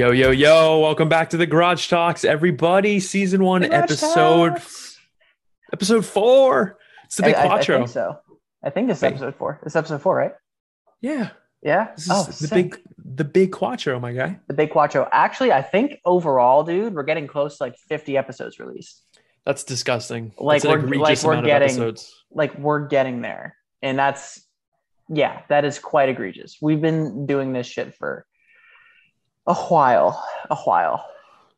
Yo, yo, yo, welcome back to the Garage Talks, everybody. Season one, Garage episode Talks. episode four. It's the big I, I- I quattro. think so. I think it's Wait. episode four. It's episode four, right? Yeah. Yeah. This is oh, the sick. big the big quattro, my guy. the big quattro. Actually, I think overall, dude, we're getting close to like 50 episodes released. That's disgusting. Like That's we're- like we're getting- episodes. Like we're getting there, and that's yeah, that is quite egregious. We've been doing this shit for a while, a while,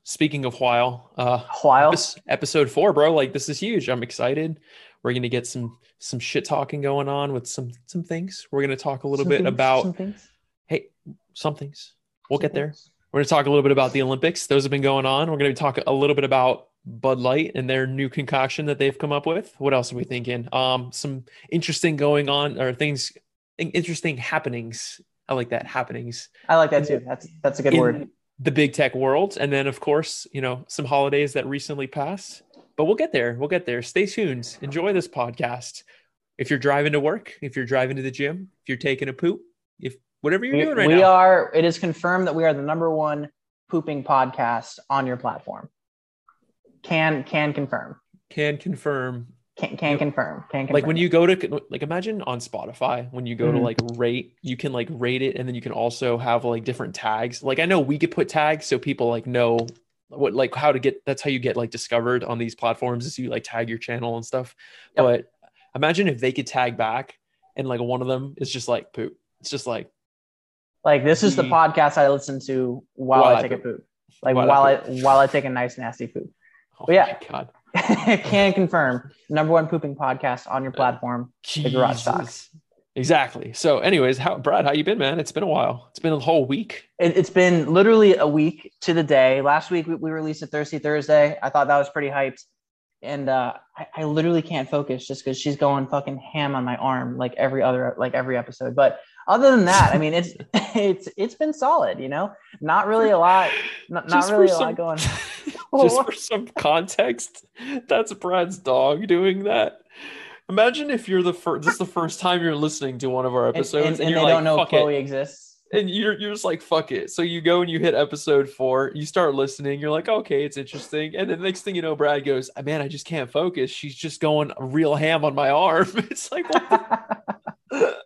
Speaking of while, uh while. episode four, bro. Like this is huge. I'm excited. We're gonna get some some shit talking going on with some some things. We're gonna talk a little Some bit things, about some things, hey some things. We'll some get there. things. We're to talk a little bit about the Olympics. Those have been going on. We're going to talk a little bit about Bud Light and their new concoction that they've come up with. What else are we thinking? Um, some interesting going on or things, interesting happenings. I like that happenings I like that too. That's that's a good word. the big tech world, and then of course, you know, some holidays that recently passed. But we'll get there. We'll get there. Stay tuned. Enjoy this podcast. If you're driving to work, if you're driving to the gym, if you're taking a poop, if whatever you're We, doing right we now. We are. It is confirmed that we are the number one pooping podcast on your platform. Can can confirm. can confirm Can can Yep. confirm. Can confirm. like when you go to like imagine on spotify when you go to Mhm. like rate you can like rate it and then you can also have like different tags like i know we could put tags so people like know what like how to get that's how you get like discovered on these platforms is you like tag your channel and stuff Yep. but imagine if they could tag back and like one of them is just like poop it's just like like this is the podcast I listen to while, While I I take a poop. poop. Like While while, I I while I take a nice nasty poop. oh But yeah. my god can confirm. Number one pooping podcast on your platform. The Garage Talk. Exactly so anyways how brad how you been man it's been a while it's been a whole week It, it's been literally a week to the day. Last week we, we released a Thirsty Thursday. I thought that was pretty hyped. And uh, I, I literally can't focus just because she's going fucking ham on my arm like every other like every episode. But other than that, I mean it's it's it's been solid, you know. Not really a lot, not, not really a lot going. just for some context, that's Brad's dog doing that. Imagine if you're the first. This is the first time you're listening to one of our episodes, and, and, and you're they like, don't know Chloe it," exists. and you're you're just like, "Fuck it." So you go and you hit episode four. You start listening. You're like, "Okay, it's interesting." And then the next thing you know, Brad goes, "Ah, "Man, I just can't focus. She's just going real ham on my arm." It's like, what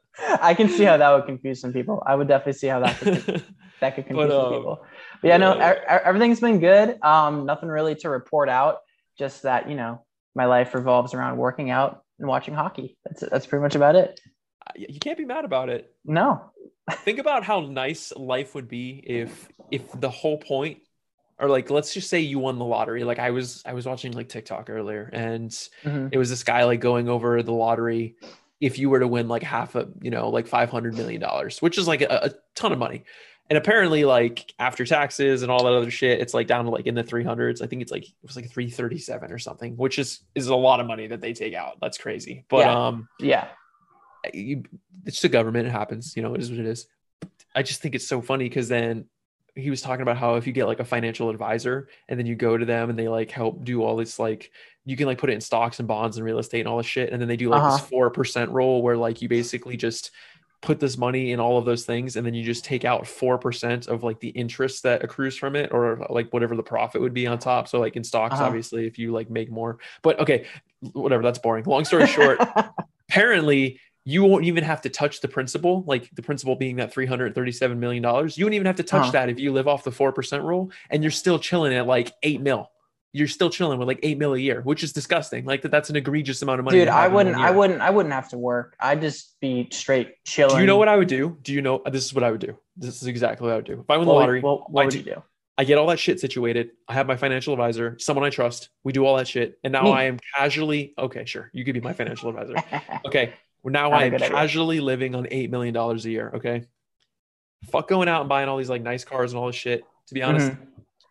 I can see how that would confuse some people. I would definitely see how that could, that could confuse But, um, people. But yeah, no, yeah. e- e- everything's been good. Um, nothing really to report out. Just that you know, my life revolves around working out and watching hockey. That's that's pretty much about it. you can't be mad about it. No, think about how nice life would be if if the whole point or like let's just say you won the lottery like i was i was watching like tiktok earlier and Mhm. it was this guy like going over the lottery if you were to win like half a you know like 500 million dollars which is like a, a ton of money and apparently like after taxes and all that other shit it's like down to like in the 300s i think it's like it was like 337 or something which is is a lot of money that they take out that's crazy but Yeah. um yeah, you, it's the government. It happens. You know, it is what it is. I just think it's so funny because then he was talking about how if you get like a financial advisor and then you go to them and they like help do all this like you can like put it in stocks and bonds and real estate and all this shit and then they do like Uh-huh. this four percent rule where like you basically just put this money in all of those things and then you just take out four percent of like the interest that accrues from it or like whatever the profit would be on top. So like in stocks, Uh-huh. obviously, if you like make more, but okay, whatever. That's boring. Long story short apparently you won't even have to touch the principal, like the principal being that $337 million. You wouldn't even have to touch Uh-huh. that if you live off the 4% rule and you're still chilling at like eight mil. You're still chilling with like eight mil a year, which is disgusting. Like that, that's an egregious amount of money. dude, I have in one wouldn't, I wouldn't, I wouldn't have to work. I'd just be straight chilling. Do you know what I would do? Do you know? This is what I would do. This is exactly what I would do. If I win the lottery, well, what, I would do- you do? I get all that shit situated. I have my financial advisor, someone I trust. We do all that shit. And now Me. I am casually, okay, sure. You could be my financial advisor. Okay. Well, now Not I am good idea. casually living on eight million dollars a year. Okay. Fuck going out and buying all these like nice cars and all this shit. To be honest, Mhm.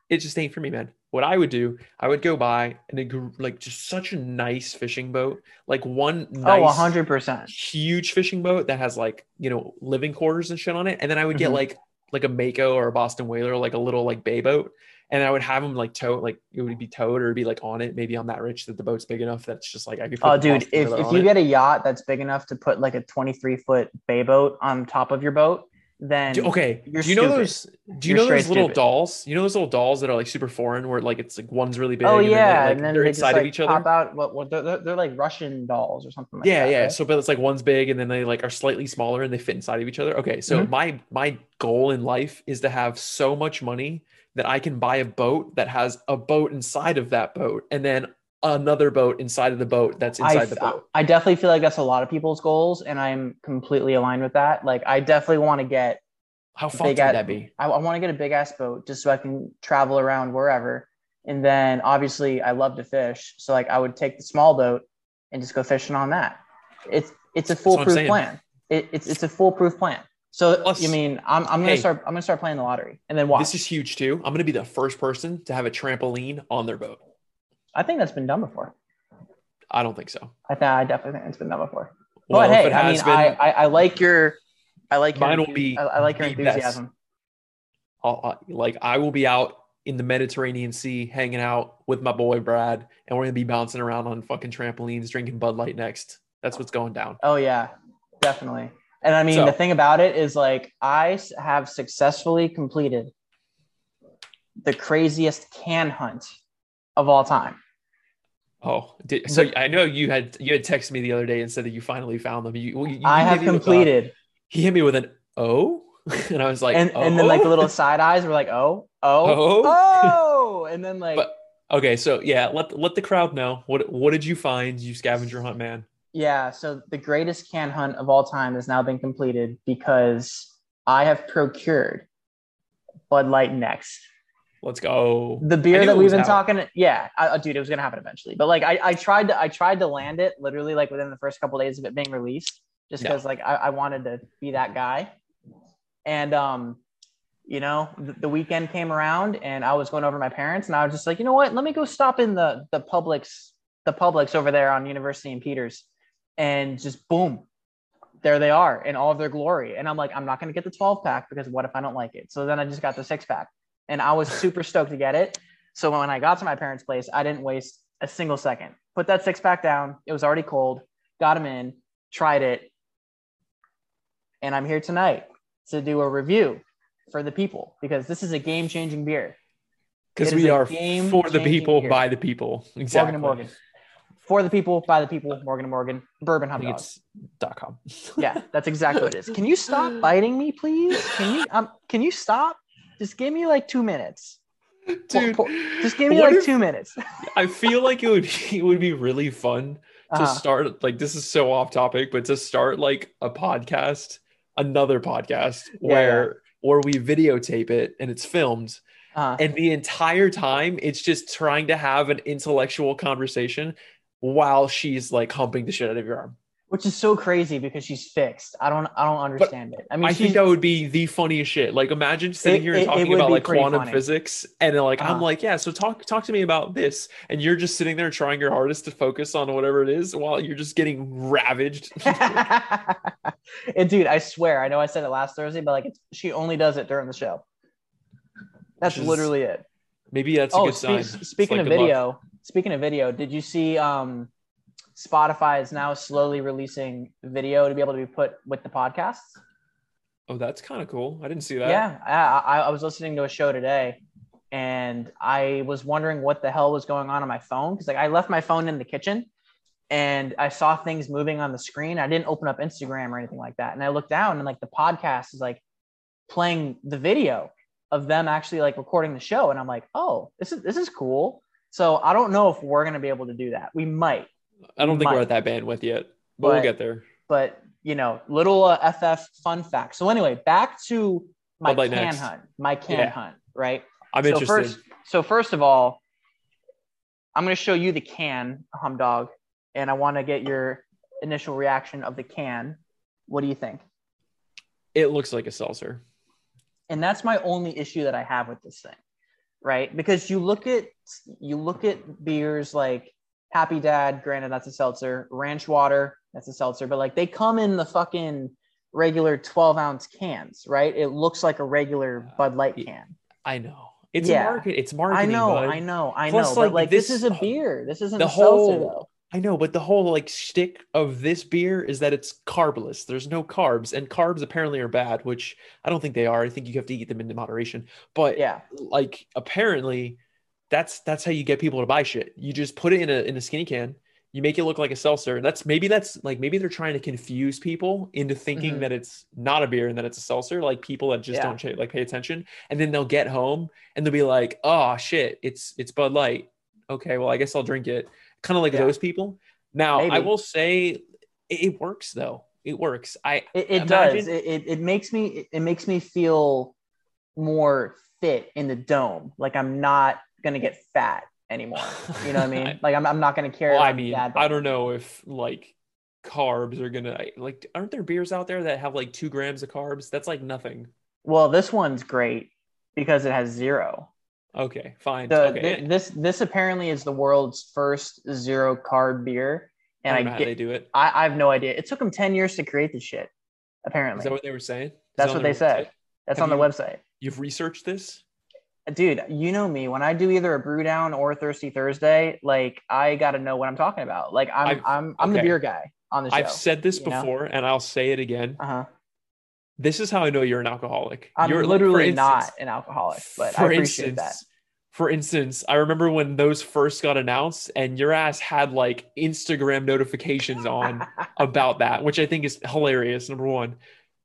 it just ain't for me, man. What I would do, I would go buy an like just such a nice fishing boat, like one Oh, nice, hundred percent. huge fishing boat that has like you know living quarters and shit on it, and then I would get Mhm. like like a Mako or a Boston Whaler, like a little like bay boat, and I would have them like tow, like it would be towed or be like on it, maybe I'm that rich that the boat's big enough that's just like I could. Oh, dude, if, if you it. get a yacht that's big enough to put like a 23 foot bay boat on top of your boat, then okay. you're do you know stupid. those? Do you You're know those little stupid. dolls? You know those little dolls that are like super foreign, where like it's like one's really big. oh and yeah, then they, like, and then they're they inside just, like, of each other. out. What, what they're, they're, like Russian dolls or something like yeah that. yeah right? so but it's like one's big and then they like are slightly smaller and they fit inside of each other okay so Mhm. my my goal in life is to have so much money that i can buy a boat that has a boat inside of that boat and then another boat inside of the boat that's inside I, the boat I definitely feel like that's a lot of people's goals, and I'm completely aligned with that. Like, I definitely want to get, how big fun would at- that be I, I want to get a big ass boat just so I can travel around wherever. And then obviously, I love to fish, so like I would take the small boat and just go fishing on that. It's it's a That's what I'm foolproof plan. It, it's it's a foolproof plan. So Plus- you mean I'm I'm gonna Hey. start I'm gonna start playing the lottery and then watch. this is huge too i'm going to be the first person to have a trampoline on their boat I think that's been done before. i don't think so I think I definitely think it's been done before. well but hey, I mean, been I, I I like your I like your Mine will be I, I like your enthusiasm. I'll- like I will be out in the Mediterranean Sea hanging out with my boy Brad, and we're gonna be bouncing around on fucking trampolines, drinking Bud Light next. That's what's going down. Oh yeah, definitely. And I mean, So- the thing about it is like I have successfully completed the craziest can hunt of all time. Oh, did, so I know you had you had texted me the other day and said that you finally found them. You, you, you I have with a- completed, he hit me with an O, and I was like, and and then like the "Oh?" little side eyes were like, oh, oh, Oh? oh, and then like But- Okay, so yeah, let let the crowd know what what did you find, you scavenger hunt man? yeah. So the greatest can hunt of all time has now been completed because I have procured Bud Light Next. Let's go. the beer that we've been out. talking yeah I, uh, dude it was gonna happen eventually. But like I, I tried to i tried to land it literally like within the first couple days of it being released just Yeah. because like I, I wanted to be that guy. And um you know the, the weekend came around and i was going over to my parents and i was just like you know what? Let me go stop in the the publix the publix over there on university and peters. And just boom there they are in all of their glory. And i'm like i'm not going to get the 12 pack because what if i don't like it? So then i just got the six pack and I was super stoked to get it. So when I got to my parents' place, I didn't waste a single second. Put that six pack down. It was already cold. Got them in, tried it, and I'm here tonight to do a review for the people because this is a game changing beer. Because we are for the people, beer. by the people. Exactly. Morgan and Morgan. For the people, by the people, Morgan and Morgan, Bourbon Hot think Dog. it's dot com. Yeah, that's exactly what it is. Can you stop biting me, please? Can you um can you stop? Just give me like two minutes. Dude, po- Just give me like if- two minutes. I feel like it would be, it would be really fun to Uh-huh. start like this is so off topic, but to start like a podcast, another podcast Yeah, where where we videotape it and it's filmed, Uh, and the entire time it's just trying to have an intellectual conversation while she's like humping the shit out of your arm. Which is so crazy because she's fixed. I don't I don't understand it. I mean, I think that would be the funniest shit. Like imagine sitting It- here and it talking would about like quantum funny. physics and then like I'm Uh-huh. like, yeah, so talk talk to me about this. And you're just sitting there trying your hardest to focus on whatever it is while you're just getting ravaged. and dude, I swear, I know I said it last Thursday, but like it's, she only does it during the show. That's is literally it. Maybe that's a Oh, good spe- It's speaking like of good luck. video, speaking of video, did you see um Spotify is now slowly releasing video to be able to be put with the podcasts? Oh, that's kind of cool. I didn't see that. Yeah, I, I, was listening to a show today, and I was wondering what the hell was going on on my phone because like I left my phone in the kitchen, and I saw things moving on the screen. I didn't open up Instagram or anything like that, and I looked down and like the podcast is like playing the video of them actually like recording the show, and I'm like, oh, this is this is cool. So I don't know if we're gonna be able to do that. We might, I don't think we're at that bandwidth yet, but, we'll get there. but you know, little uh, FF fun fact. So anyway, back to my Bud Light can next. hunt, my can Yeah. hunt, right? I'm so interested. first, so first of all, I'm going to show you the can, hum dog, and I want to get your initial reaction of the can. What do you think? it looks like a seltzer. And that's my only issue that I have with this thing, right? Because you look at you look at beers like Happy Dad, granted that's a seltzer, Ranch Water, that's a seltzer, but like they come in the fucking regular 12 ounce cans, right? It looks like a regular Bud Light can. I know. It's Yeah. a market. It's I know, bud. I know, I Plus, know. like, but like this, this- is a beer. This isn't the a seltzer whole- though. I know, but the whole like shtick of this beer is that it's carbless. There's no carbs, and carbs apparently are bad, which I don't think they are. I think you have to eat them in moderation. But Yeah. like apparently, that's that's how you get people to buy shit. You just put it in a in a skinny can. You make it look like a seltzer. That's maybe that's like maybe they're trying to confuse people into thinking Mhm. that it's not a beer and that it's a seltzer. Like people that just Yeah. don't ch- like pay attention, and then they'll get home and they'll be like, "Oh shit, it's it's Bud Light." Okay, well I guess I'll drink it. Kind of like Yeah. those people. Now I will say it, it works though. It works. I It, it Imagine- does. It, it, it makes me it makes me feel more fit in the dome. Like I'm not gonna get fat anymore. You know what I mean? Like I'm, I'm not gonna care. well, I mean, I don't know if like carbs are gonna like. Aren't there beers out there that have like two grams of carbs? That's like nothing. Well, this one's great because it has zero. Okay, fine. The, okay, thi- this this apparently is the world's first zero carb beer, I and don't I, know how get, they do it. I I have no idea. It took them ten years to create this shit. Apparently, Is that what they were saying? Is that's what they their said. That's Have on the you- website. You've researched this? Dude you know me when i do either a brew down or a thirsty thursday like i gotta know what i'm talking about like i'm I've- i'm i'm the beer guy on the show I've said this you know? before, and I'll say it again. uh-huh This is how I know you're an alcoholic. i'm You're, literally instance- not an alcoholic but i appreciate instance, for instance, I remember when those first got announced, and your ass had like Instagram notifications on about that, which I think is hilarious. Number one.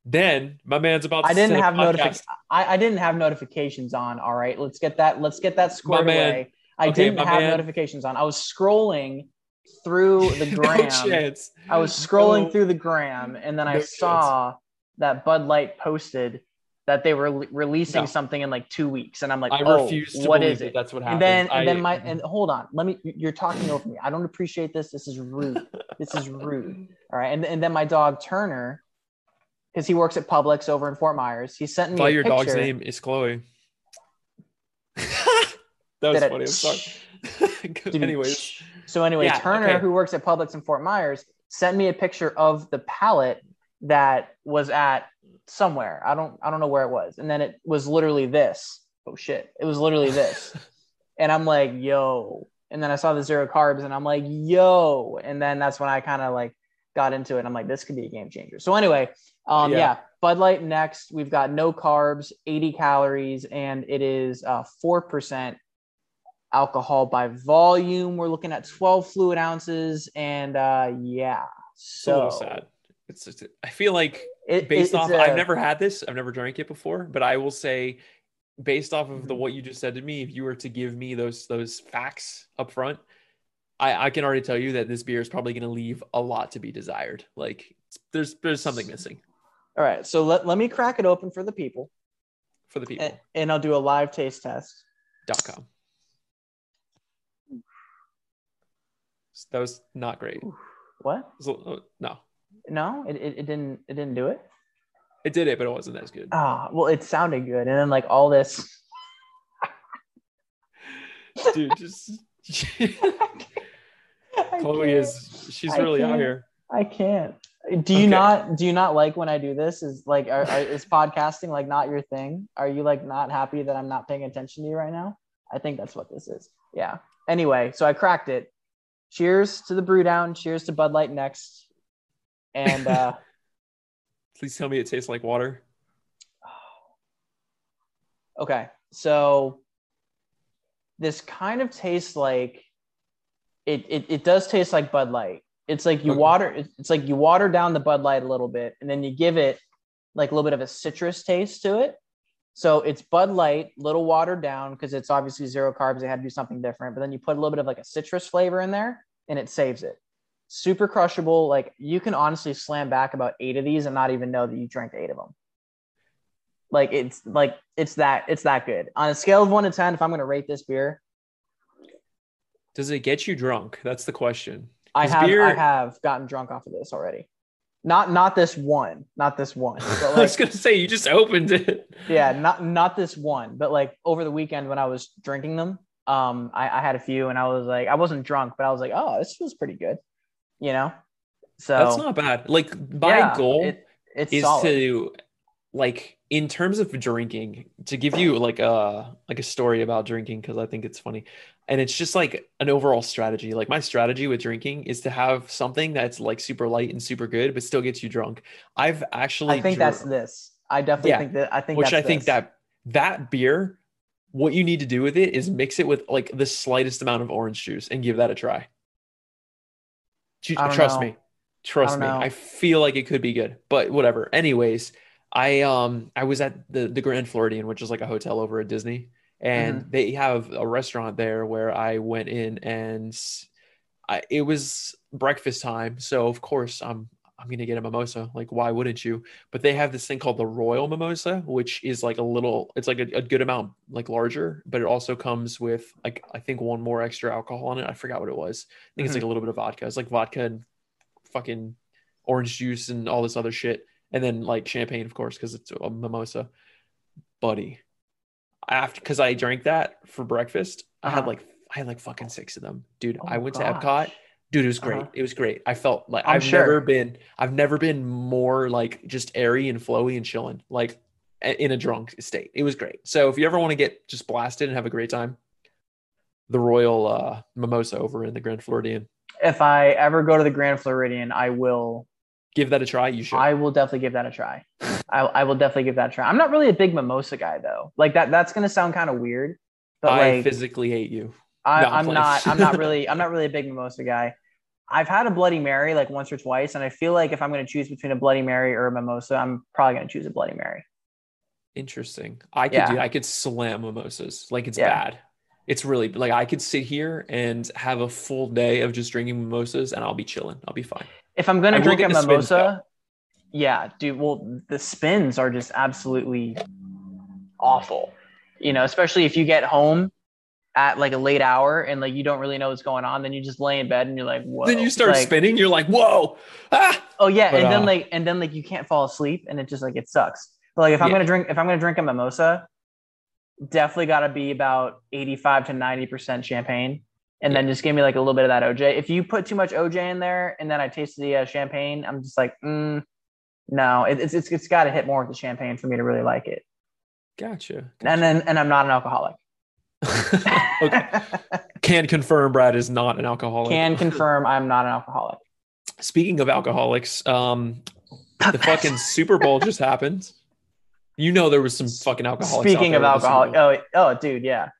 Then my man's about. To i didn't have notifications I, I didn't have notifications on all right let's get that let's get that squared man. away i Okay, didn't have man. notifications on i was scrolling through the no gram chance. i was scrolling No- through the gram and then i no saw that bud light posted that they were releasing No. something in like two weeks and i'm like I oh, refuse to what that it that's what and happened. then and I- then my and hold on let me you're talking over me i don't appreciate this this is rude this is rude all right and, and then my dog turner because he works at publix over in fort myers he sent me Thought a your picture. dog's name is Chloe. that was Did funny. I'm sorry. Anyways, so anyway Yeah, turner okay. who works at publix in fort myers sent me a picture of the pallet that was at somewhere i don't i don't know where it was and then it was literally this oh shit it was literally this and I'm like, yo. And then I saw the zero carbs and I'm like, yo. And then that's when I kind of like got into it. I'm like, this could be a game changer. So anyway, um, Yeah. yeah. Bud Light next. We've got no carbs, 80 calories, and it is uh, 4% alcohol by volume. We're looking at 12 fluid ounces. And uh, yeah. it's So sad. It's just, I feel like it, based off, it's I've never had this. I've never drank it before, but I will say, based off of the Mhm. what you just said to me, if you were to give me those those facts up front, I, I can already tell you that this beer is probably going to leave a lot to be desired. Like there's there's something missing All right. So let, let me crack it open for the people for the people. and, and I'll do a live taste test. Dot com. That was not great. What? So, uh, no, No, it, it, it didn't it didn't do it. it did it, but it wasn't as good. Ah, well, it sounded good, and then like all this. Dude, just Chloe is she's I really out here. I can't. Do you Okay. not? Do you not like when I do this? Is like, are, are, is podcasting like not your thing? Are you like not happy that I'm not paying attention to you right now? I think that's what this is. Yeah. Anyway, so I cracked it. Cheers to the brew down. Cheers to Bud Light next. And uh, Please tell me it tastes like water. Okay, so this kind of tastes like it, it. It does taste like Bud Light. It's like you Okay. water. It's like you water down the Bud Light a little bit, and then you give it like a little bit of a citrus taste to it. So it's Bud Light, little watered down because it's obviously zero carbs. They had to do something different, but then you put a little bit of like a citrus flavor in there, and it saves it. Super crushable. Like you can honestly slam back about eight of these and not even know that you drank eight of them like it's like it's that it's that good on a scale of one to ten if i'm going to rate this beer Does it get you drunk? That's the question. I have beer- i have gotten drunk off of this already not not this one not this one but I was gonna say you just opened it. yeah not not this one but like over the weekend when i was drinking them um I, I had a few and i was like i wasn't drunk but i was like oh this feels pretty good you know so That's not bad. Like my yeah, goal it, it's is solid. to like in terms of drinking, to give you like a like a story about drinking because I think it's funny, and it's just like an overall strategy. Like my strategy with drinking is to have something that's like super light and super good, but still gets you drunk. I've actually I think dr- that's this. I definitely Yeah. think that. I think which I think this. that that beer, what you need to do with it is mix it with like the slightest amount of orange juice and give that a try. I Trust know. me, trust don't me. know. I feel like it could be good, but whatever. Anyways, I um I was at the the Grand Floridian, which is like a hotel over at Disney, and Mm-hmm. they have a restaurant there where I went in and I, it was breakfast time, so of course I'm I'm gonna get a mimosa. Like, why wouldn't you? But they have this thing called the Royal Mimosa, which is like a little, it's like a, a good amount, like larger, but it also comes with like I think one more extra alcohol on it. I forgot what it was. I think it's like a little bit of vodka. It's like vodka and fucking orange juice and all this other shit, and then like champagne, of course, because it's a mimosa. Buddy, after because I drank that for breakfast, I had Uh-huh. like I had like fucking six of them, dude. Oh I went to gosh. Epcot. Dude, it was great. Uh-huh. It was great. I felt like I'm I've sure. never been I've never been more like just airy and flowy and chilling, like in a drunk state. It was great. So if you ever want to get just blasted and have a great time, the Royal uh, Mimosa over in the Grand Floridian, If I ever go to the Grand Floridian, I will. Give that a try. You should. I will definitely give that a try. I, I will definitely give that a try. I'm not really a big mimosa guy though. Like that. That's gonna sound kind of weird, but I like physically hate you. I, No, I'm I'm not. I'm not really. I'm not really a big mimosa guy. I've had a Bloody Mary like once or twice, and I feel like if I'm going to choose between a Bloody Mary or a mimosa, I'm probably going to choose a Bloody Mary. Interesting. I could Yeah. do. I could slam mimosas. Like it's Yeah. bad. It's really like I could sit here and have a full day of just drinking mimosas, and I'll be chilling. I'll be fine. If I'm going to will drink a get spins, mimosa, yeah, dude. Well, the spins are just absolutely awful. You know, especially if you get home at like a late hour and like you don't really know what's going on, then you just lay in bed and you're like, whoa. then you start Like, spinning. You're like, whoa, ah. Oh yeah, But, and then uh, like and then like you can't fall asleep and it just like it sucks. But like if I'm Yeah. gonna drink if I'm gonna drink a mimosa, definitely gotta be about 85 to 90 percent champagne. And then just give me like a little bit of that OJ. If you put too much OJ in there and then I taste the uh, champagne, I'm just like, mm, no, it, it's it's it's got to hit more with the champagne for me to really like it. Gotcha. And then and I'm not an alcoholic. okay. Can confirm Brad is not an alcoholic. Can confirm I'm not an alcoholic. Speaking of alcoholics, um, the fucking Super Bowl just happened. You know there was some fucking alcoholics. Speaking of with the Super alcoholic, oh oh dude, yeah,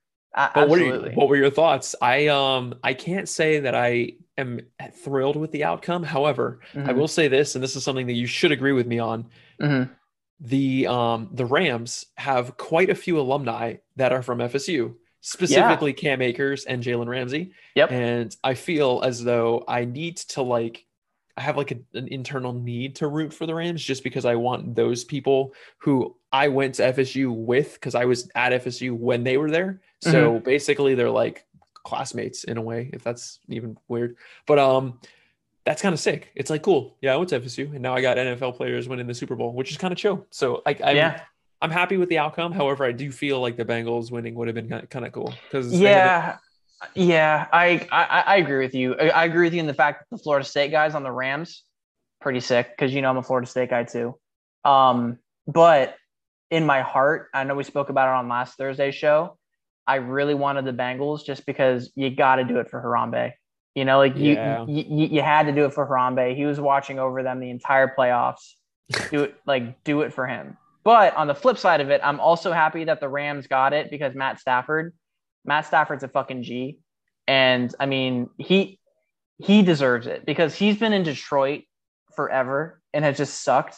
But what, are you, what were your thoughts? I um I can't say that I am thrilled with the outcome. However, I Mhm, will say this, and this is something that you should agree with me on. mhm. The um the Rams have quite a few alumni that are from FSU, specifically Cam Akers and Jalen Ramsey. Yep. And I feel as though I need to like I have like a, an internal need to root for the Rams just because I want those people who I went to FSU with because I was at FSU when they were there. So Mm-hmm. basically they're like classmates in a way, if that's even weird. But um that's kind of sick. It's like cool. Yeah, I went to FSU and now I got NFL players winning the Super Bowl, which is kind of chill. So like I'm yeah. I'm happy with the outcome. However, I do feel like the Bengals winning would have been kind of cool because Yeah, yeah, I, I I agree with you. I, I agree with you in the fact that the Florida State guys on the Rams, pretty sick because you know I'm a Florida State guy too. Um, but in my heart, I know we spoke about it on last Thursday's show. I really wanted the Bengals just because you got to do it for Harambe. You know, like you, Yeah. you you you had to do it for Harambe. He was watching over them the entire playoffs. Do it like do it for him. But on the flip side of it, I'm also happy that the Rams got it because Matt Stafford, Matt Stafford's a fucking G. And I mean, he he deserves it because he's been in Detroit forever and has just sucked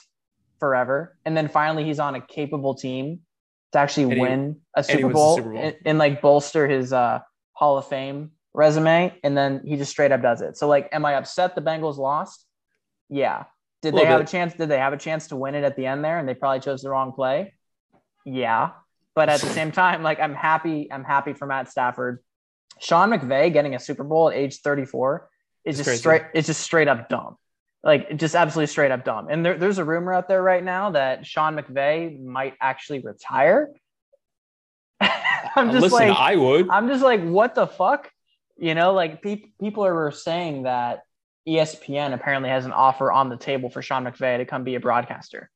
forever. And then finally he's on a capable team to actually he- win a Super Bowl, Super Bowl. And, and like bolster his uh Hall of Fame resume. And then he just straight up does it. So like, am I upset the Bengals lost? Yeah. Did they have bit. a chance? Did they have a chance to win it at the end there? And they probably chose the wrong play. Yeah. But at the same time, like I'm happy, I'm happy for Matt Stafford. Sean McVay getting a Super Bowl at age 34 is It's just crazy. straight, it's just straight up dumb. Like just absolutely straight up dumb. And there, there's a rumor out there right now that Sean McVay might actually retire. I'm just listen, like, I would. I'm just like, what the fuck? You know, like pe- people are saying that ESPN apparently has an offer on the table for Sean McVay to come be a broadcaster.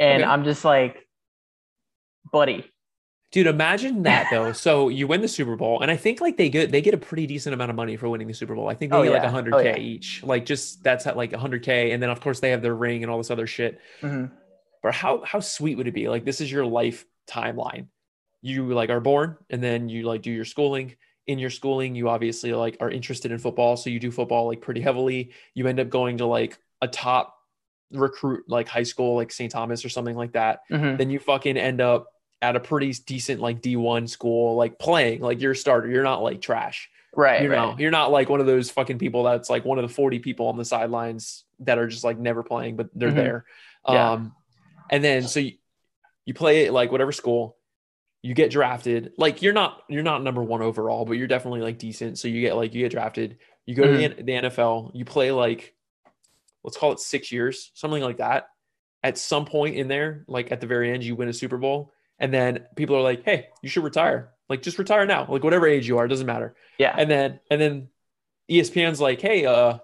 And Okay. I'm just like, buddy, Dude, imagine that though. So you win the Super Bowl, and I think like they get they get a pretty decent amount of money for winning the Super Bowl. I think they Oh, get like yeah. hundred Oh, k yeah. each. Like just that's at like hundred k, and then of course they have their ring and all this other shit. Mhm. But how how sweet would it be? Like this is your life timeline. You like are born, and then you like do your schooling. In your schooling, you obviously like are interested in football, so you do football like pretty heavily. You end up going to like a top recruit like high school, like St. Thomas or something like that Mhm. then you fucking end up at a pretty decent like D1 school, like playing, like you're a starter. You're not like trash. right, You right. know, you're not like one of those fucking people that's like one of the 40 people on the sidelines that are just like never playing, but they're Mhm. there. Yeah. Um, and then so you, you play it like whatever school, you get drafted. Like you're not you're not number one overall, but you're definitely like decent. So you get like you get drafted. You go to the, the NFL. You play like let's call it six years, something like that. At some point in there, like at the very end, you win a Super Bowl, and then people are like, "Hey, you should retire. Like just retire now. Like whatever age you are, it doesn't matter." yeah. And then and then ESPN's like, "Hey, uh,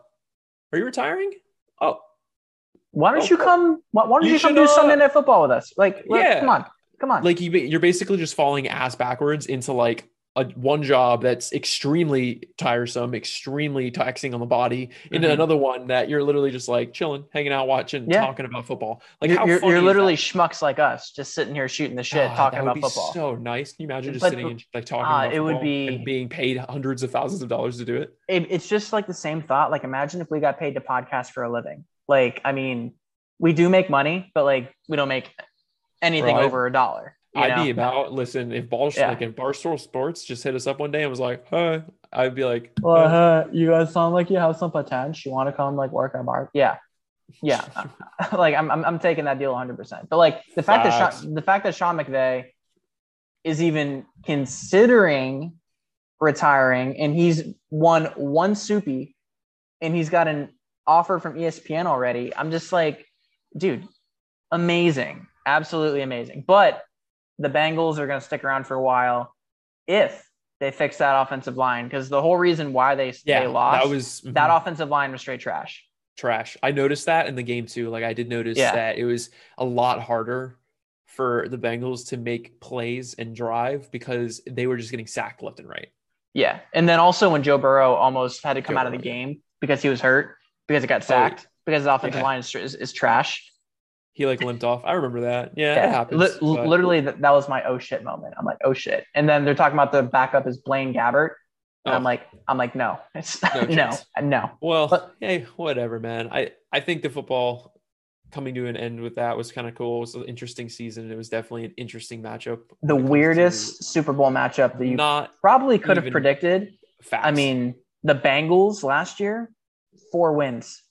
are you retiring?" Oh, Why don't Oh, you come? Why, why don't you you, come do uh, Sunday night football with us? Like, like, Yeah. come on, come on. like you, you're basically just falling ass backwards into like a one job that's extremely tiresome, extremely taxing on the body, into Mhm. another one that you're literally just like chilling, hanging out, watching, Yeah. talking about football. Like you're how you're, you're literally schmucks like us, just sitting here shooting the shit, Ah, talking that would about be football. So nice. Can you imagine just But sitting and like talking ah, about it would be- and being paid hundreds of thousands of dollars to do it? it, it's just like the same thought. Like, imagine if we got paid to podcast for a living. Like, I mean, we do make money, but like, we don't make anything I- over a dollar. I'd know? be about listen if ball Yeah. like if Barstool Sports just hit us up one day and was like, "Hi," I'd be like, Well, "Uh, uh, you guys sound like you have some potential. You want to come like work at bar? Yeah, yeah. like I'm, I'm, I'm taking that deal 100. percent But like the fact that Facts. Sean, the fact that Sean McVay is even considering retiring, and he's won one soupy, and he's got an offer from ESPN already. I'm just like, dude, amazing, absolutely amazing. But the Bengals are going to stick around for a while if they fix that offensive line because the whole reason why they yeah, they lost that was that mhm. offensive line was straight trash. trash. I noticed that in the game too. Like I did notice Yeah. that it was a lot harder for the Bengals to make plays and drive because they were just getting sacked left and right. Yeah, and then also when Joe Burrow almost had to come Joe out of the Burrow, game because he was hurt because it got sacked because the offensive Yeah. line is, is, is trash. He like limped off. I remember that. Yeah, Yeah, it happens. Li- but- literally that, that was my oh shit moment. I'm like oh shit, and then they're talking about the backup is Blaine Gabbert, and Oh. I'm like I'm like no, it's No no, no, Well, But- hey, whatever, man. I I think the football coming to an end with that was kind of cool. It was an interesting season. It was definitely an interesting matchup. The when it comes weirdest to Super Bowl matchup that you not probably could have predicted. facts. I mean, the Bengals last year, four wins.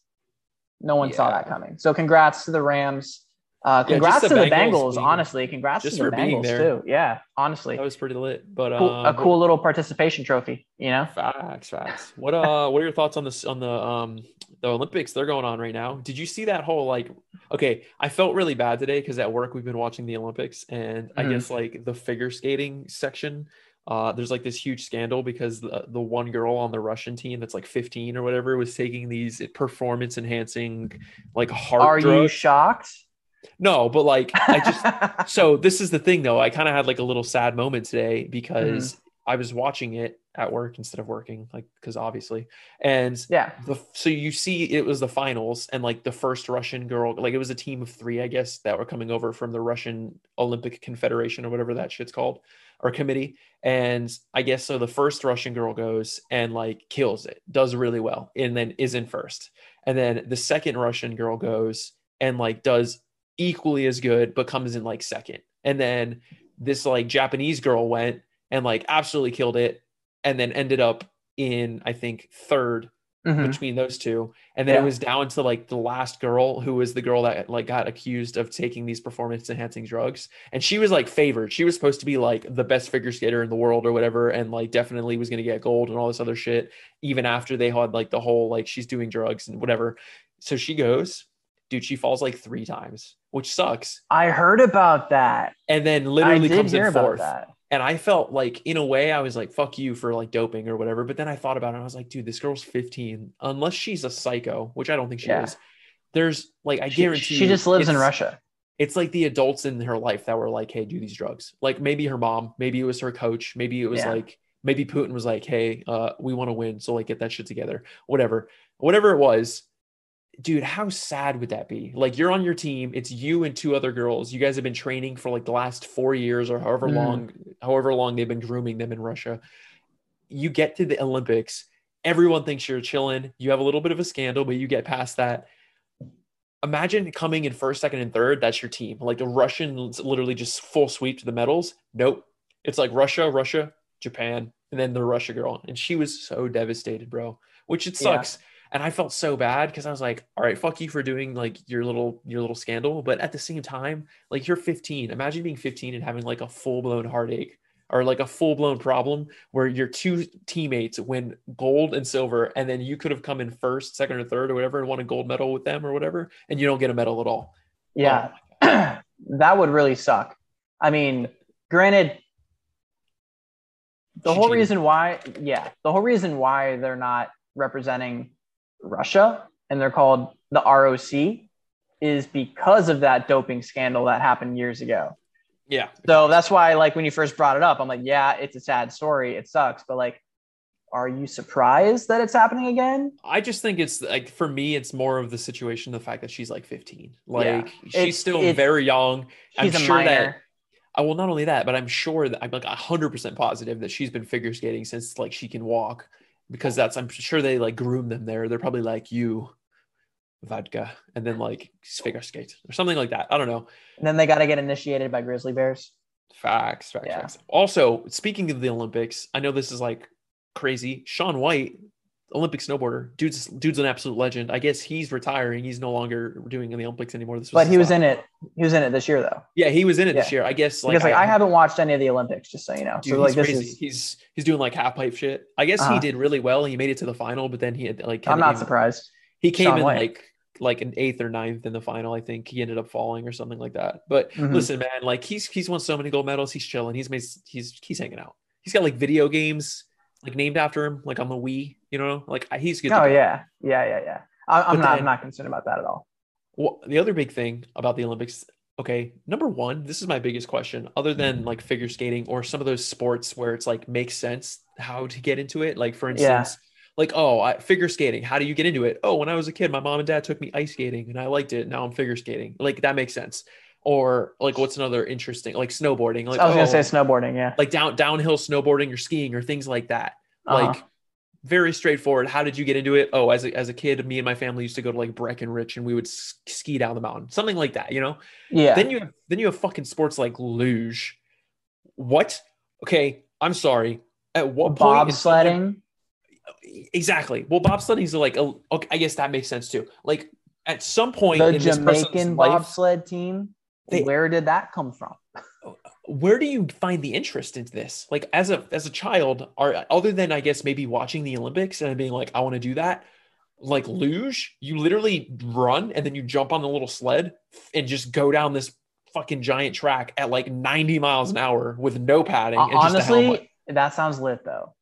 No one saw that coming. So congrats to the Rams. Uh, Yeah, congrats just to the Bengals Bengals, honestly. Congrats just to the Bengals there. too. Yeah, honestly. that was pretty lit. But Cool- uh, a cool little participation trophy, you know? Facts, facts. What uh what are your thoughts on this on the um the Olympics they're going on right now? Did you see that whole like okay, I felt really bad today because at work we've been watching the Olympics and I Mhm. guess like the figure skating section uh there's like this huge scandal because the, the one girl on the Russian team that's like 15 or whatever was taking these performance enhancing like heart Are you shocked? no, but like I just so this is the thing though. I kind of had like a little sad moment today because i was watching it at work instead of working like because obviously. And yeah. the so you see it was the finals and like the first russian girl like it was a team of three i guess that were coming over from the russian olympic confederation or whatever that shit's called or committee. And i guess so the first russian girl goes and like kills it does really well and then is in first. And then the second russian girl goes and like does equally as good but comes in like second. And then this like japanese girl went and like absolutely killed it and then ended up in i think third Mhm. between those two and then Yeah. it was down to like the last girl who was the girl that like got accused of taking these performance enhancing drugs and she was like favored she was supposed to be like the best figure skater in the world or whatever and like definitely was going to get gold and all this other shit even after they had like the whole like she's doing drugs and whatever so she goes dude she falls like three times which sucks I heard about that. and then literally comes in fourth that. And I felt like, in a way, I was like, fuck you for like doping or whatever. But then I thought about it. And I was like, dude, this girl's 15. Unless she's a psycho, which I don't think she Yeah. is. There's like, I She, guarantee she just lives in Russia. it's like the adults in her life that were like, "Hey, do these drugs." Like maybe her mom, maybe it was her coach, maybe it was Yeah. like maybe Putin was like, "Hey, uh, we want to win, so like get that shit together." Whatever, whatever it was, dude. How sad would that be? Like you're on your team, it's you and two other girls. You guys have been training for like the last four years or however Mm. long, however long they've been grooming them in Russia. You get to the Olympics, everyone thinks you're chilling. You have a little bit of a scandal, but you get past that imagine coming in first, second, and third. That's your team. Like the Russians literally just full sweep to the medals. Nope. It's like Russia, Russia, Japan, and then the Russia girl. And she was so devastated, bro, which it Yeah. And I felt so bad because I was like, all right, fuck you for doing like your little your little scandal. But at the same time, like you're 15. Imagine being 15 and having like a full-blown heartache or like a full-blown problem where your two teammates win gold and silver, and then you could have come in first, second, or third, or whatever, and won a gold medal with them or whatever, and you don't get a medal at all. Yeah, oh that would really suck. I mean, granted, the whole reason why, yeah, the whole reason why they're not representing Russia and they're called the ROC is because of that doping scandal that happened years ago. Yeah. So that's why, like, when you first brought it up, I'm like, yeah, it's a sad story. It sucks. But, like, are you surprised that it's happening again? I just think it's like for me, it's more of the situation, the fact that she's like 15. Like Yeah. she's It's- still it's- very young. I'm sure that minor. I well, not only that, but I'm sure that I'm like hundred percent positive that she's been figure skating since like she can walk, because that's I'm sure they like groom them there. They're probably like you, vodka, and then like figure skate or something like that. I don't know. And then they got to get initiated by grizzly bears. Facts, facts, Yeah. facts. Also, speaking of the Olympics, I know this is like crazy. Shaun White, Olympic snowboarder, dude's dude's an absolute legend. I guess he's retiring. He's no longer doing the Olympics anymore. This But he was in it. He was in it this year, though. Yeah, he was in it this year. I guess like because like I, haven't watched any of the Olympics, just so you know. Dude, so like he's this crazy. is He's he's doing like half pipe shit. I guess he Uh-huh. did really well. He made it to the final, but then he had like I'm not surprised. He came Shaun in White. like like an eighth or ninth in the final. I think he ended up falling or something like that. But Mhm. listen, man, like he's he's won so many gold medals. He's chilling. He's made he's he's hanging out. He's got like video games like named after him, like on the Wii. You know, like he's good. to Oh yeah, yeah, yeah, yeah. I, I'm not. then- I'm not concerned about that at all. Well, the other big thing about the Olympics, okay, number one, this is my biggest question, other than mm-hmm. like figure skating or some of those sports where it's like makes sense how to get into it. Like for Yeah. instance, like oh, I, figure skating. How do you get into it? Oh, when I was a kid, my mom and dad took me ice skating and I liked it. Now I'm figure skating. Like that makes sense. Or like what's another interesting like snowboarding? Like I was oh, gonna say snowboarding. Yeah. like down downhill snowboarding or skiing or things like that. Uh-huh. Like very straightforward. How did you get into it? Oh, as a, as a kid, me and my family used to go to like Breckenridge and we would ski down the mountain, something like that, you know? yeah. Then you have, then you have fucking sports like luge. What? Okay, I'm sorry. At what bobsledding. Exactly. Well, bobsledding is like, a, okay, I guess that makes sense too. Like at some point The in this person's Jamaican life, bobsled team. They- where did that come from? where do you find the interest into this like as a as a child are other than i guess maybe watching the olympics and being like i want to do that like luge you literally run and then you jump on the little sled and just go down this fucking giant track at like 90 miles an hour with no padding and just. Honestly, that sounds lit though.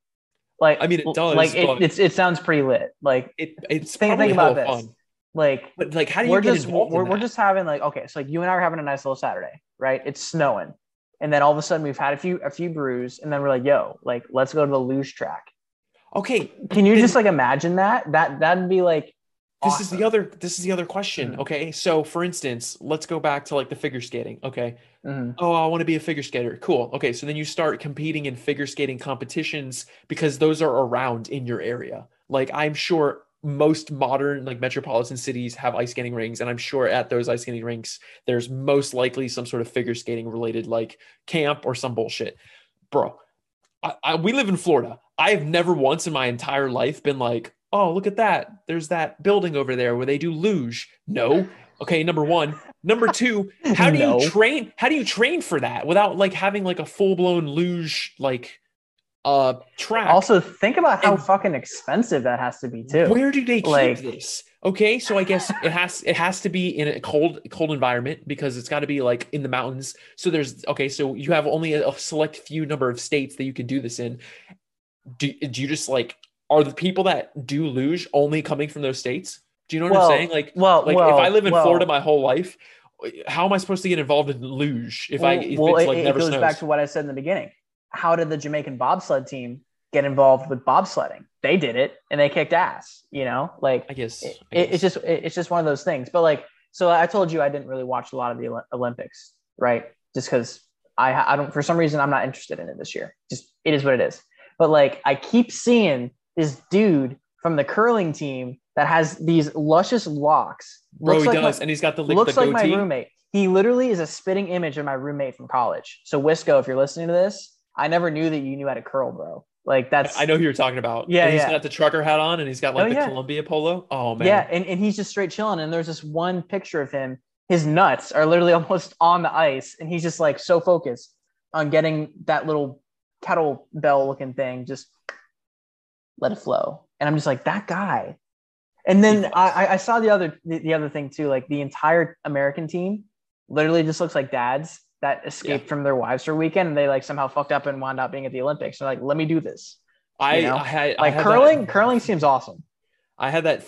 Like I mean, it does, Like it, it's it sounds pretty lit. Like it, it's Think- think about this. fun like but like how do you we're get just we're, we're just having like okay, so like you and I are having a nice little Saturday, right? It's snowing, and then all of a sudden we've had a few a few brews, and then we're like, yo, like let's go to the luge track. okay Can you Then- just like imagine that? That that'd be like this is the other this is the other question Mhm. okay so for instance let's go back to like the figure skating okay Mhm. oh, I want to be a figure skater. Cool. Okay. So then you start competing in figure skating competitions because those are around in your area. Like I'm sure most modern like metropolitan cities have ice skating rinks and i'm sure at those ice skating rinks there's most likely some sort of figure skating related like camp or some bullshit. Bro I, I, we live in florida. I have never once in my entire life been like oh look at that. There's that building over there where they do luge. No. Okay number one. Number two how do No. you train how do you train for that without like having like a full-blown luge like uh track. Also, think about how And- fucking expensive that has to be too. where do they keep Like- this? Okay so i guess it has it has to be in a cold cold environment because it's got to be like in the mountains. So there's okay so you have only a, a select few number of states that you can do this in. Do, do you just like are the people that do luge only coming from those states? Do you know what Well, i'm saying? Like well, like well, if i live in well, florida my whole life how am I supposed to get involved in luge if I Well, if well, it's it, like it never goes snows? back to what I said in the beginning. How did the Jamaican bobsled team get involved with bobsledding? They did it and they kicked ass. You know, like I guess, it, I it- it's just it- it's just one of those things. But like, so I told you I didn't really watch a lot of the Olympics, right? Just because I I don't for some reason I'm not interested in it this year. Just it is what it is. But like I keep seeing this dude from the curling team that has these luscious locks. bro, he Looks like does, my- and he's got the looks the like my roommate. He literally is a spitting image of my roommate from college. So Wisco, if you're listening to this, I never knew that you knew how to curl, bro. Like that's I know who you're talking about. Yeah, and he's yeah. got the trucker hat on, and he's got like Oh, the yeah. Columbia polo. Oh man, Yeah, and, and he's just straight chilling. And there's this one picture of him. His nuts are literally almost on the ice, and he's just like so focused on getting that little kettlebell looking thing just let it flow. And I'm just like that guy. And then I, I- saw the other the, the other thing too. Like the entire American team literally just looks like dads that escaped from their wives for a weekend, and they like somehow fucked up and wound up being at the Olympics. They're like, let me do this. I, you know? I had I Like had curling, That, curling seems awesome. I had that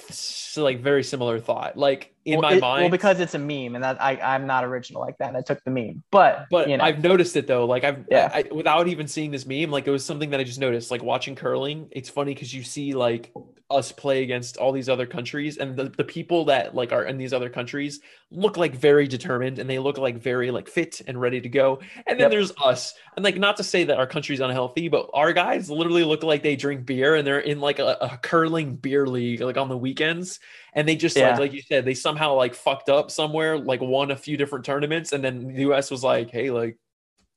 like very similar thought. Like in well, my it- mind, Well, because it's a meme, and that I, I'm not original like that. And I took the meme, but But you know, I've noticed it though. Like I've Yeah. I, without even seeing this meme, like it was something that I just noticed. Like watching curling, it's funny because you see like us play against all these other countries, and the, the people that like are in these other countries look like very determined and they look like very like fit and ready to go. And then Yep. there's us. And like not to say that our country's unhealthy, but our guys literally look like they drink beer and they're in like a, a curling beer league like on the weekends. And they just Yeah. like like you said, they somehow like fucked up somewhere, like won a few different tournaments, and then the US was like, hey, like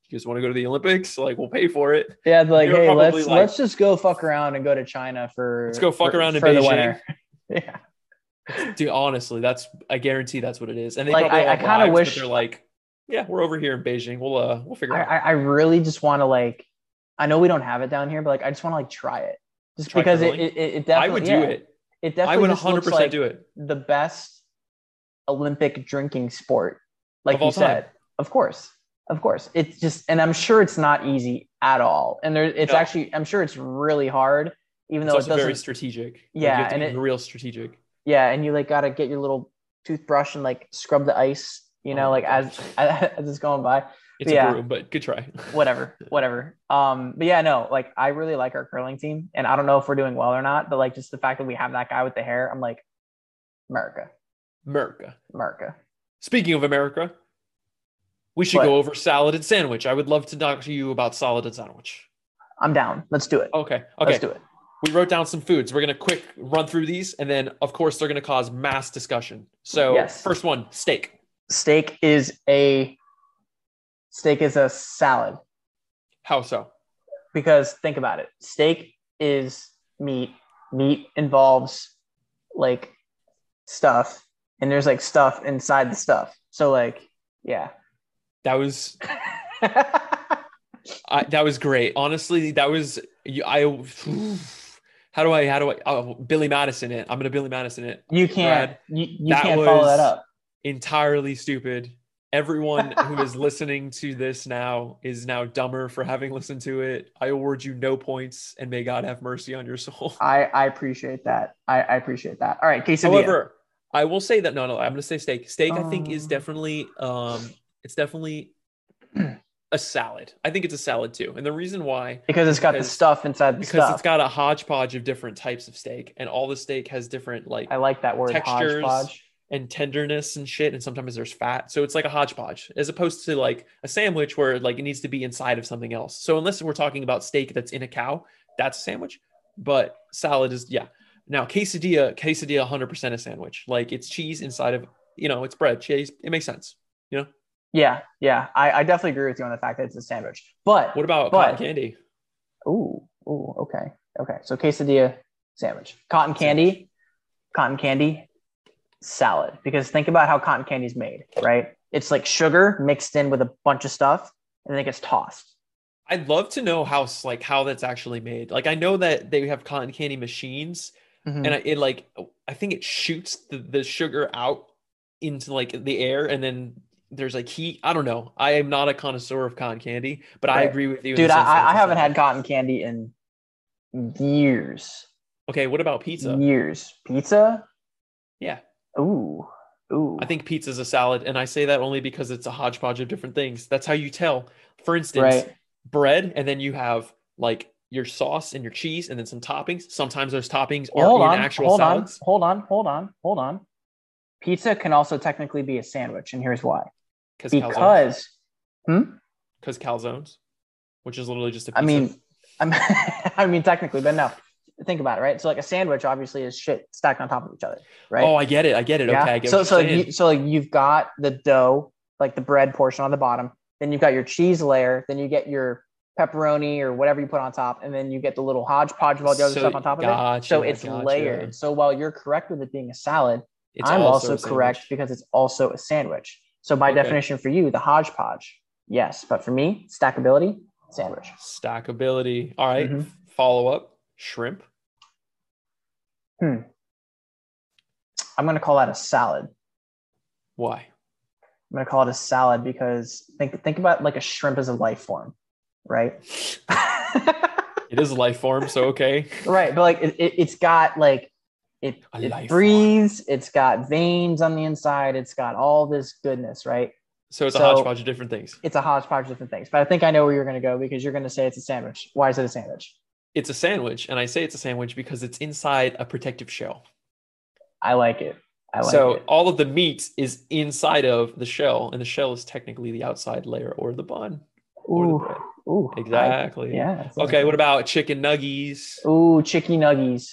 you guys want to go to the Olympics? Like we'll pay for it. yeah, like, hey, let's like- let's just go fuck around and go to China for Let's go fuck for- around in for the Beijing. winter. yeah, Dude, honestly, that's I guarantee that's what it is. And they Like, I- I kinda wish- they're like, yeah, we're over here in Beijing. We'll uh we'll figure I, out. I I really just want to like, I know we don't have it down here, but like, I just want to like try it, just Try because it, curling? it it it I definitely would do yeah, it. It I definitely would 100% like do it. the best Olympic drinking sport, like Of you said. Of course, of course. It's just, and I'm sure it's not easy at all. And there, it's No. actually, I'm sure it's really hard, even It's though it also very strategic. Like, Yeah, have and be it- real strategic. yeah, and you like gotta get your little toothbrush and like scrub the ice, you know, Oh like as, as as it's going by. It's yeah. a broom, but good try. Whatever, whatever. Um, but yeah, no, like I really like our curling team, and I don't know if we're doing well or not, but like just the fact that we have that guy with the hair, I'm like, America, America. America. Speaking of America, we should What? go over salad and sandwich. I would love to talk to you about salad and sandwich. I'm down. Let's do it. Okay. Okay. Let's do it. we wrote down some foods. We're gonna quick run through these, and then of course they're gonna cause mass discussion. So Yes. first one, steak. Steak is a steak is a salad. How so? because think about it steak is meat meat involves like stuff and there's like stuff inside the stuff so like yeah That was I, that was great. Honestly, that was you- I. How do I? How do I? Oh, Billy Madison it. I'm gonna Billy Madison it. you can't Brad, you, you that can't follow that up Entirely stupid. Everyone who is listening to this now is now dumber for having listened to it. I award you no points, and may God have mercy on your soul. i i appreciate that i, I appreciate that all right quesadilla However, I will say that no, no, I'm gonna say steak. Steak, I think, is Um. definitely, um, it's definitely a salad. I think it's a salad too, and the reason why because it's got the stuff inside the because stuff it's got a hodgepodge of different types of steak, and all the steak has different like i like that word textures hodgepodge and tenderness and shit, and sometimes there's fat, so it's like a hodgepodge, as opposed to like a sandwich where like it needs to be inside of something else. So unless we're talking about steak that's in a cow, that's a sandwich. But salad is yeah. Now quesadilla, quesadilla, 100% a sandwich. Like it's cheese inside of you know it's bread, cheese. It makes sense. Yeah yeah I, I definitely agree with you on the fact that it's a sandwich but What about But- cotton candy? Ooh, ooh, okay, okay. So quesadilla sandwich, cotton candy, cotton candy salad. Because think about how cotton candy is made, right? It's like sugar mixed in with a bunch of stuff, and then it gets tossed. I'd love to know how like how that's actually made. Like I know that they have cotton candy machines, Mhm. and it like I think it shoots the, the sugar out into like the air, and then there's like heat. I don't know. I am not a connoisseur of cotton candy, but I agree with you. Dude, I, I haven't had cotton candy in years. Okay, what about pizza? Years. Pizza? Yeah, Ooh. Ooh. I think pizza's a salad, and I say that only because it's a hodgepodge of different things. That's how you tell. For instance, Right. bread, and then you have like your sauce and your cheese, and then some toppings. Sometimes those toppings are hold in on, actual hold salads. on, hold on, hold on, hold on. Pizza can also technically be a sandwich, and here's why. Because calzones. Because, hmm? Because calzones, which is literally just a I mean, I'm, I mean, technically, but no. Think about it, right? So, like a sandwich, obviously, is shit stacked on top of each other, right? oh, I get it. I get it. Okay, I get so, so, you're like, saying. you, so like you've got the dough, like the bread portion on the bottom. Then you've got your cheese layer. Then you get your pepperoni or whatever you put on top, and then you get the little hodgepodge of all the other So- stuff on top of it. So it's gotcha. layered. So while you're correct with it being a salad, It's I'm also, a sandwich. correct because it's also a sandwich. So by Okay. definition for you, the hodgepodge, yes. But for me, stackability, sandwich. Stackability. All right. Mhm. Follow up. Shrimp. Hmm. I'm gonna call that a salad. Why? I'm gonna call it a salad because think think about like a shrimp as a life form, right? It is a life form, so okay. right, but like it, it, it's got like it, it breathes, it's got veins on the inside, it's got all this goodness, right? So it's a hodgepodge of different things. It's a hodgepodge of different things. But I think I know where you're gonna go because you're gonna say it's a sandwich. Why is it a sandwich? It's a sandwich, and I say it's a sandwich because it's inside a protective shell. I like it. I like so it. all of the meat is inside of the shell, and the shell is technically the outside layer or the bun or the Ooh, bread. ooh, I- Exactly. yeah. Okay. What about chicken nuggies? Ooh, chicken nuggies.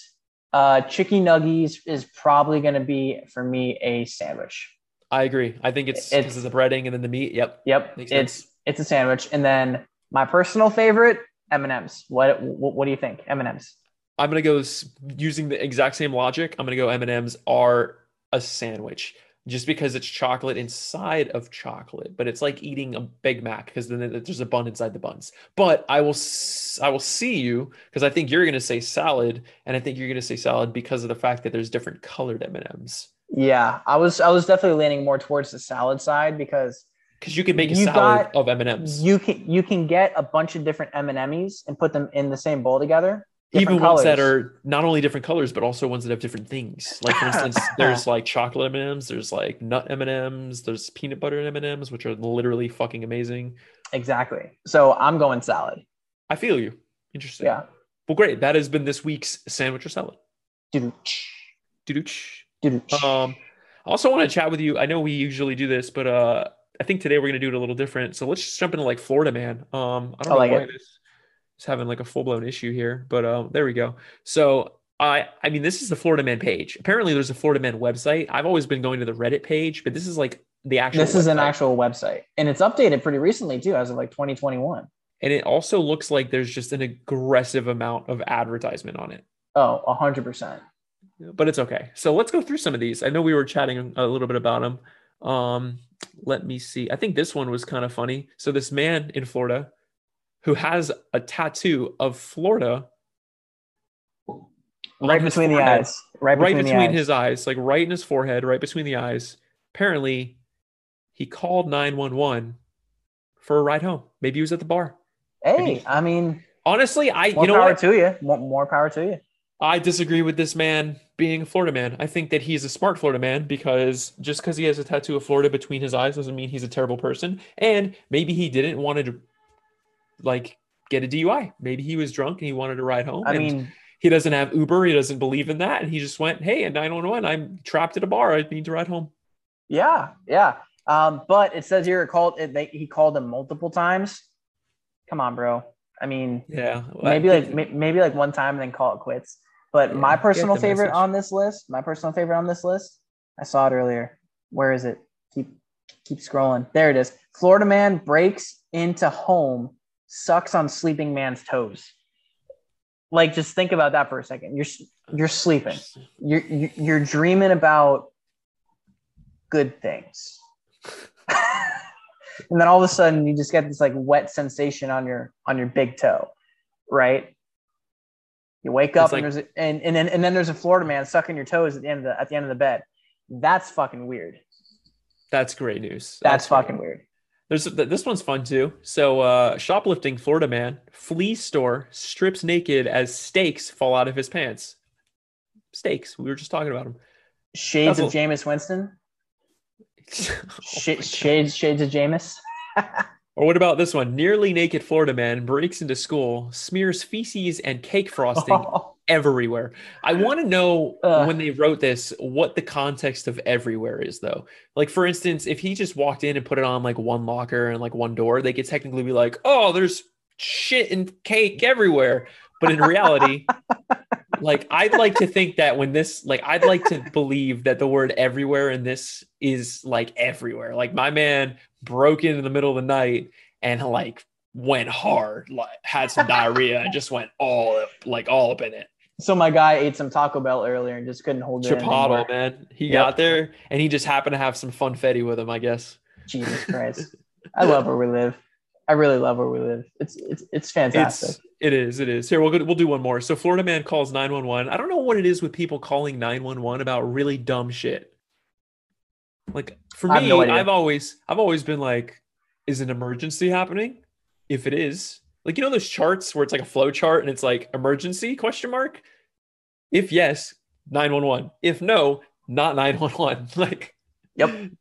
Uh, chicky nuggies is probably going to be for me a sandwich. I agree. I think it's because It's- of the breading and then the meat. Yep. Yep, it's it's a sandwich. And then my personal favorite, M and M's. What, what what do you think? M and M's. I'm gonna go using the exact same logic. I'm gonna go M and M's are a sandwich just because it's chocolate inside of chocolate, but it's like eating a Big Mac because then there's a bun inside the buns. But I will I will see you because I think you're gonna say salad, and I think you're gonna say salad because of the fact that there's different colored M and M's. Yeah, I was I was definitely leaning more towards the salad side because Because you can make a salad got- of M and M's, you can you can get a bunch of different M and M's and put them in the same bowl together. Even different ones that are not only different colors but also ones that have different things. Like for instance, there's like chocolate M and M's, there's like nut M and M's, there's peanut butter M and M's, which are literally fucking amazing. exactly. So I'm going salad. I feel you. Interesting. Yeah. Well, great. That has been this week's sandwich or salad. Doo-doo-ch, Doo-doo-ch. doo-doo-ch. Um, I also want to chat with you. I know we usually do this, but uh, I think today we're gonna do it a little different. So let's just jump into like Florida man. Um, I don't I know like why it. this is having like a full blown issue here, but um, there we go. So I, I mean, this is the Florida man page. Apparently, there's a Florida man website. I've always been going to the Reddit page, but this is like the actual. this is an actual website, and it's updated pretty recently too, as of like 2021. and it also looks like there's just an aggressive amount of advertisement on it. Oh, hundred percent. but it's okay. So let's go through some of these. I know we were chatting a little bit about them. Um, let me see. I think this one was kind of funny. So this man in Florida who has a tattoo of Florida Right his between the eyes. Right right between, between the eyes. his eyes, like right in his forehead, right between the eyes. Apparently, he called 911 for a ride home. Maybe he was at the bar. Hey, I mean, Honestly, I you know more power what? to you. More, more power to you. I disagree with this man being a Florida man. I think that he's a smart Florida man because just because he has a tattoo of Florida between his eyes doesn't mean he's a terrible person. And maybe he didn't want to like get a DUI. Maybe he was drunk and he wanted to ride home. I and mean, he doesn't have Uber. He doesn't believe in that. And he just went, Hey, at 911, I'm trapped at a bar. I need to ride home. yeah, yeah. Um, but it says here it called it. They, he called them multiple times. Come on, bro. I mean, Yeah. maybe I- like may- maybe like one time and then call it quits. But Yeah, my personal favorite message. on this list, my personal favorite on this list, I saw it earlier. Where is it? Keep keep scrolling. There it is. Florida man breaks into home, sucks on sleeping man's toes. Like, just think about that for a second. You're you're sleeping. You're you're dreaming about good things. and then all of a sudden you just get this like wet sensation on your on your big toe, right? You wake up like- and there's a, and, and then and then there's a Florida man sucking your toes at the end of the at the end of the bed. That's fucking weird. That's great news. That's, great. fucking weird. There's this one's fun too. So, uh, shoplifting Florida man, flea store strips naked as steaks fall out of his pants. Steaks. We were just talking about them. Shades That's of Jameis Winston. Oh Sh- shades, shades of Jameis. Or what about this one? Nearly naked Florida man breaks into school, smears feces and cake frosting everywhere. I want to know Ugh. when they wrote this what the context of everywhere is, though. Like, for instance, if he just walked in and put it on like one locker and like one door, they could technically be like, oh, there's shit and cake everywhere. But in reality, like, I'd like to think that when this, like, I'd like to believe that the word everywhere in this is like everywhere. Like, my man broke in in the middle of the night and like went hard, like, had some diarrhea and just went all up, like, all up in it. So my guy ate some Taco Bell earlier and just couldn't hold it in Chipotle, man. He Yep. got there and he just happened to have some funfetti with him, I guess. Jesus Christ. I love where we live. I really love where we live. It's it's it's fantastic. It's it is, it is. Here, we'll go, we'll do one more. So Florida man calls 911. I don't know what it is with people calling 911 about really dumb shit. Like for me, no. I've always I've always been like, is an emergency happening? If it is, like you know those charts where it's like a flow chart and it's like emergency question mark? If yes, 911. If no, not 911. Like Yep.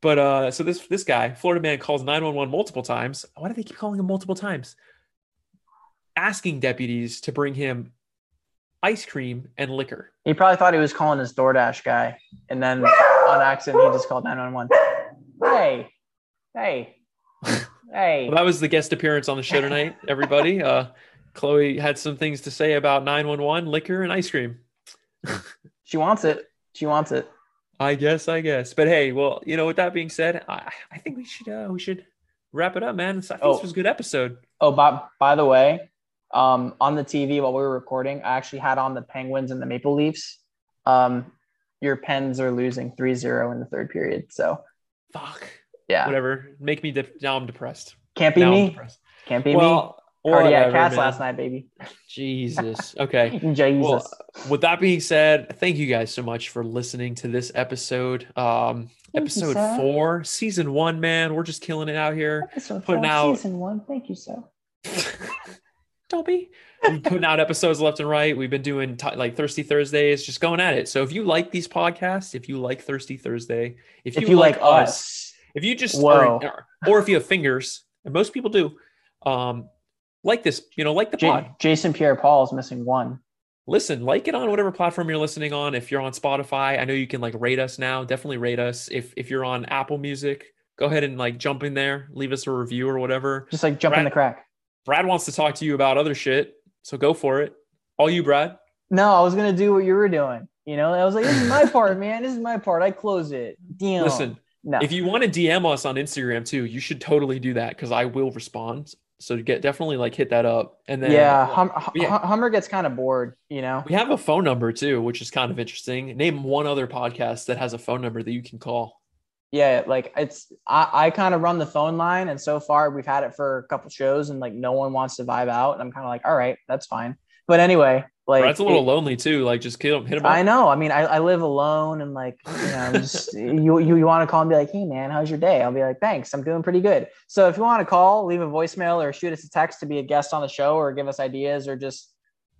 But uh, so this this guy, Florida man, calls 911 multiple times. Why do they keep calling him multiple times? Asking deputies to bring him ice cream and liquor. He probably thought he was calling his DoorDash guy, and then on accident he just called 911. Hey, hey, hey. Well, that was the guest appearance on the show tonight, everybody. Uh, Chloe had some things to say about 911, liquor, and ice cream. She wants it. She wants it. I guess, I guess. But hey, well, you know, with that being said, I, I think we should uh, we should wrap it up, man. I think Oh. this was a good episode. Oh, by, by the way, um, on the TV while we were recording, I actually had on the Penguins and the Maple Leafs. Um, your Pens are losing 3-0 in the third period. So Fuck. Yeah, Whatever. Make me de- now I'm depressed. can't be now I'm me. depressed. Can't be me. Well, Cardiac whatever, cats man. last night, baby. Jesus. Okay. Jesus. Well, with that being said, thank you guys so much for listening to this episode. Um, Thank episode sir. four, season one, man. We're just killing it out here. Episode putting four, out- season one. Thank you, sir. Don't be. We're putting out episodes left and right. We've been doing t- like Thirsty Thursdays, just going at it. So if you like these podcasts, if you like Thirsty Thursday, if If you like us, if you just Whoa. or, or if you have fingers, and most people do, um, like this, you know, like the pod. Jason Pierre-Paul is missing one. listen like it on whatever platform you're listening on if you're on spotify i know you can like rate us now definitely rate us if if you're on apple music go ahead and like jump in there leave us a review or whatever Just like jump in the crack. brad wants to talk to you about other shit so go for it all you brad No, I was gonna do what you were doing. You know, I was like, this is my part, man. This is my part. I close it. Damn. listen no. if you want to dm us on instagram too you should totally do that because i will respond so get definitely like hit that up and then yeah, hum, hum- yeah. Hummer gets kind of bored. You know. we have a phone number too which is kind of interesting name one other podcast that has a phone number that you can call Yeah, like it's I, I kind of run the phone line, and so far we've had it for a couple shows, and like no one wants to vibe out, and I'm kind of like, all right, that's fine. But anyway, like that's a little it- lonely too like just hit him hit him up. I know. I mean, I, I live alone and like, you know, just you, you, you want to call and be like, hey man, how's your day? I'll be like, thanks, I'm doing pretty good. So if you want to call, leave a voicemail or shoot us a text to be a guest on the show or give us ideas or just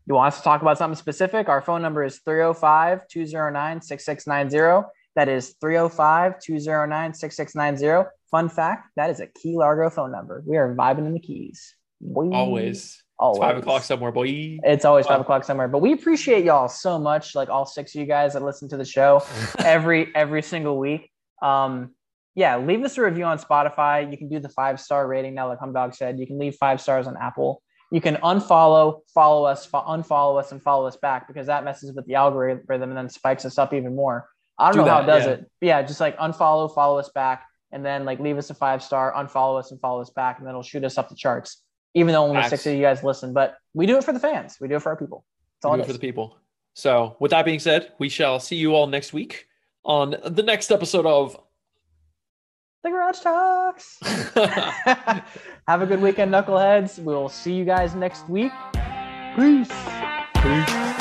you want us to talk about something specific, our phone number is 305 209 6690. That is 305 209 6690. Fun fact that is a Key Largo phone number. We are vibing in the keys. Boy. always Always. It's five o'clock somewhere, boy. It's always five o'clock somewhere. But we appreciate y'all so much, like all six of you guys that listen to the show every every single week. Um, yeah, leave us a review on Spotify. You can do the five star rating now, like Humdog said. You can leave five stars on Apple. You can unfollow, follow us, fo- unfollow us, and follow us back because that messes with the algorithm and then spikes us up even more. I don't Do know how it does yeah. it. But yeah, just like unfollow, follow us back, and then like leave us a five star, unfollow us, and follow us back, and then it'll shoot us up the charts. Even though only Facts. six of you guys listen, but we do it for the fans. We do it for our people. That's all Do it it for the people. So, with that being said, we shall see you all next week on the next episode of. The Garage Talks. Have a good weekend, knuckleheads. We'll see you guys next week. Peace. Peace.